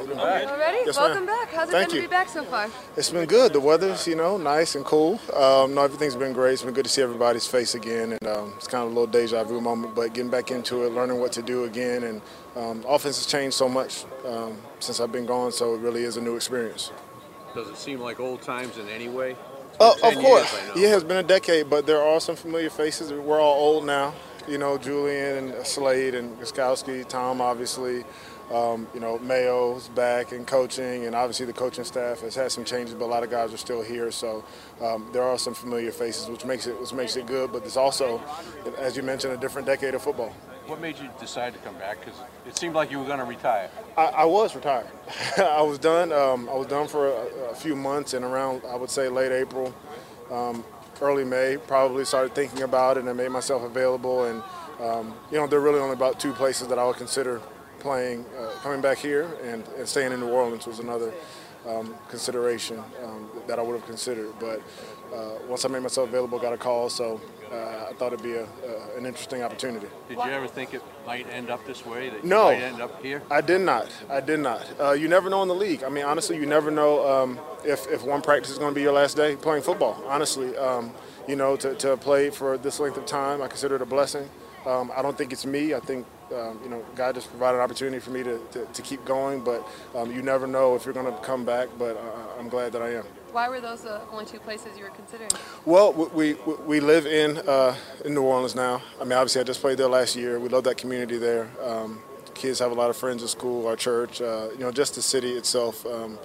Welcome back. Already? Yes, Welcome ma'am. back. How's it Thank been you. to be back so far? It's been good. The weather's, you know, nice and cool. Um, no, everything's been great. It's been good to see everybody's face again, and um, it's kind of a little deja vu moment. But getting back into it, learning what to do again, and um, offense has changed so much um, since I've been gone. So it really is a new experience. Does it seem like old times in any way? It's Oh, of course. years, Yeah, it's been a decade, but there are some familiar faces. We're all old now. You know, Julian and Slade and Gostkowski, Tom, obviously. Um, you know, Mayo's back and coaching, and obviously the coaching staff has had some changes, but a lot of guys are still here. So um, there are some familiar faces, which makes it which makes it good. But it's also, as you mentioned, a different decade of football. What made you decide to come back? Because it seemed like you were going to retire. I, I was retired. I was done. Um, I was done for a, a few months, and around I would say late April, um, early May, probably started thinking about it and made myself available. And um, you know, there are really only about two places that I would consider playing. Uh, coming back here and, and staying in New Orleans was another um, consideration um, that I would have considered. But uh, once I made myself available, got a call, so uh, I thought it'd be a, uh, an interesting opportunity. Did you ever think it might end up this way? That No. you might end up here? I did not. I did not. Uh, you never know in the league. I mean, honestly, you never know um, if, if one practice is going to be your last day playing football. Honestly, um, you know, to, to play for this length of time, I consider it a blessing. Um, I don't think it's me. I think, um, you know, God just provided an opportunity for me to, to, to keep going. But um, you never know if you're going to come back. But uh, I'm glad that I am. Why were those the only two places you were considering? Well, we, we, we live in uh, in New Orleans now. I mean, obviously, I just played there last year. We love that community there. Um, kids have a lot of friends at school, our church, uh, you know, just the city itself. Um,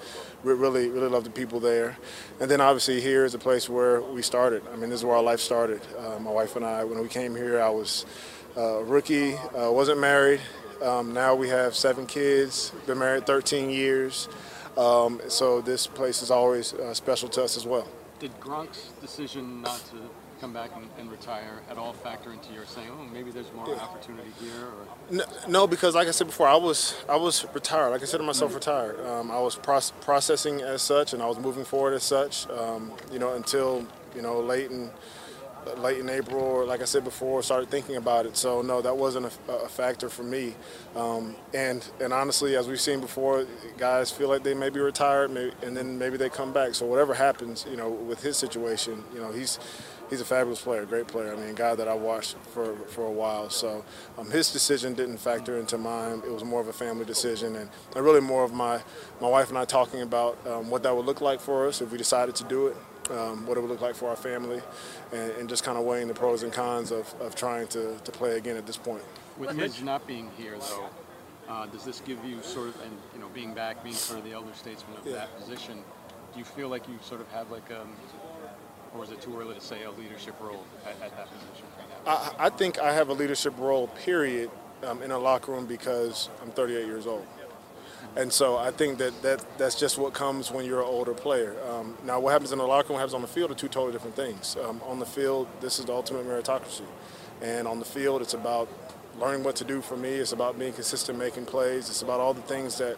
we really, really love the people there. And then obviously here is a place where we started. I mean, this is where our life started. Uh, my wife and I, when we came here, I was uh, rookie, uh, wasn't married. Um, now we have seven kids, been married 13 years. Um, so this place is always uh, special to us as well. Did Gronk's decision not to come back and, and retire at all factor into your saying, oh, maybe there's more opportunity here? Or No, no, because like I said before, I was I was retired. I consider myself retired. Um, I was proce- processing as such, and I was moving forward as such. Um, you know, until you know late in late in April, or like I said before, started thinking about it. So no, that wasn't a, a factor for me. Um, and and honestly, as we've seen before, guys feel like they may be retired, maybe, and then maybe they come back. So whatever happens, you know, with his situation, you know, he's he's a fabulous player, a great player. I mean, a guy that I watched for for a while. So um, his decision didn't factor into mine. It was more of a family decision, and, and really more of my my wife and I talking about um, what that would look like for us if we decided to do it. Um, what it would look like for our family, and, and just kind of weighing the pros and cons of, of trying to, to play again at this point. with his not being here, though, uh, does this give you sort of, and you know, being back, being sort of the elder statesman of Yeah. that position, do you feel like you sort of have like, um, or is it too early to say a leadership role at, at that position right now? I, I think I have a leadership role, period, um, in a locker room because I'm 38 years old. And so I think that, that that's just what comes when you're an older player. Um, now, what happens in the locker room, what happens on the field are two totally different things. Um, on the field, this is the ultimate meritocracy. And on the field, it's about learning what to do for me. It's about being consistent, making plays. It's about all the things that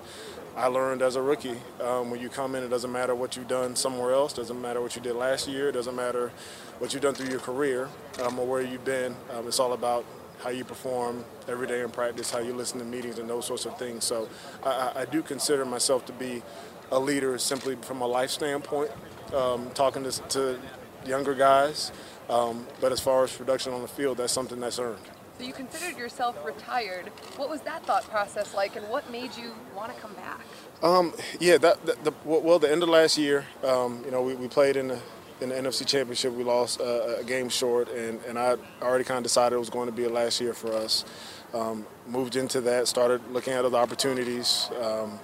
I learned as a rookie. Um, when you come in, it doesn't matter what you've done somewhere else. Doesn't matter what you did last year. It doesn't matter what you've done through your career um, or where you've been. Um, it's all about how you perform every day in practice, how you listen to meetings, and those sorts of things. So I, I- do consider myself to be a leader simply from a life standpoint, um, talking to, to younger guys. Um, but as far as production on the field, that's something that's earned. So you considered yourself retired. What was that thought process like, and what made you want to come back? Um, yeah, that, that the, well, the end of last year, um, you know, we, we played in the in the NFC Championship. We lost uh, a game short, and, and I already kind of decided it was going to be a last year for us. Um, moved into that, started looking at other opportunities, um,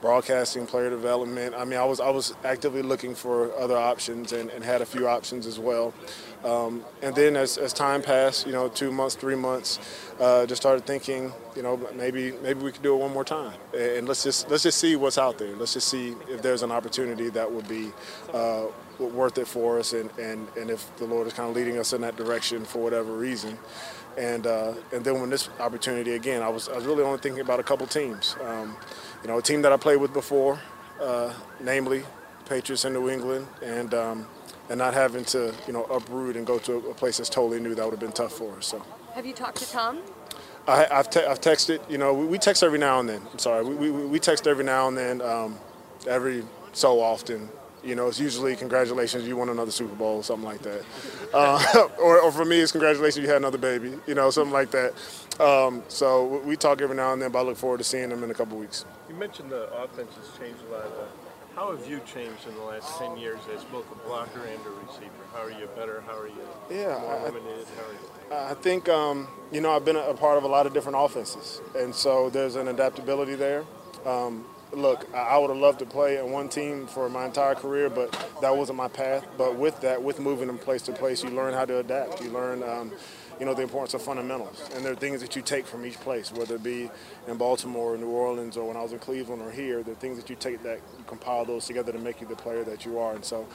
broadcasting, player development. I mean, I was I was actively looking for other options and, and had a few options as well. Um, and then as, as time passed, you know, two months, three months, uh, just started thinking, you know, maybe maybe we could do it one more time, and let's just let's just see what's out there. Let's just see if there's an opportunity that would be uh, worth it for us, and, and, and if the Lord is kind of leading us in that direction for whatever reason. And uh, and then when this opportunity again, I was I was really only thinking about a couple teams. Um, you know, a team that I played with before, uh, namely Patriots in New England, and um, and not having to you know uproot and go to a place that's totally new that would have been tough for us. So. Have you talked to Tom? I, I've, te- I've texted. You know, we, we text every now and then. I'm sorry, we, we, we text every now and then, um, every so often. You know, it's usually congratulations, you won another Super Bowl, something like that. Uh, or, or for me, it's congratulations, you had another baby. You know, something like that. Um, so we talk every now and then, but I look forward to seeing them in a couple weeks. You mentioned the offense has changed a lot. How have you changed in the last 10 years as both a blocker and a receiver? How are you better? How are you Yeah, more I- limited? How are you? I think um, you know I've been a part of a lot of different offenses, and so there's an adaptability there. Um, look, I would have loved to play in one team for my entire career, but that wasn't my path. But with that, with moving from place to place, you learn how to adapt. You learn, um, you know, the importance of fundamentals, and there are things that you take from each place, whether it be in Baltimore, or New Orleans, or when I was in Cleveland, or here. There are things that you take that you compile those together to make you the player that you are, and so.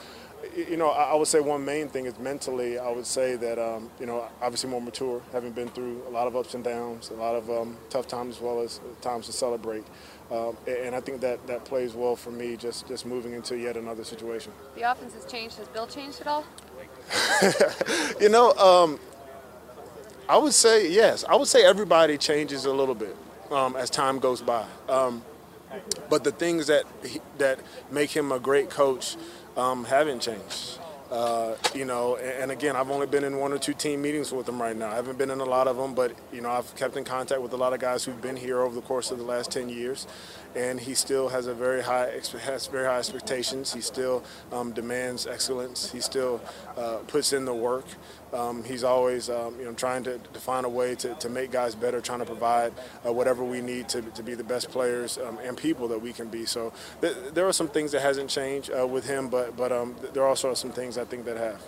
You know, I I would say one main thing is mentally. I would say that um, you know, obviously more mature, having been through a lot of ups and downs, a lot of um, tough times as well as times to celebrate. Um, and I think that that plays well for me, just just moving into yet another situation. The offense has changed. Has Bill changed at all? You know, um, I would say yes. I would say everybody changes a little bit um, as time goes by. Um, but the things that he, that make him a great coach um, haven't changed. Uh, you know, and, and again, I've only been in one or two team meetings with him right now. I haven't been in a lot of them, but you know, I've kept in contact with a lot of guys who've been here over the course of the last 10 years, and he still has a very high has very high expectations. He still um, demands excellence. He still uh, puts in the work. Um, he's always, um, you know, trying to, to find a way to, to make guys better, trying to provide uh, whatever we need to, to be the best players um, and people that we can be. So th- there are some things that hasn't changed uh, with him, but but um, th- there also are some things I think that have.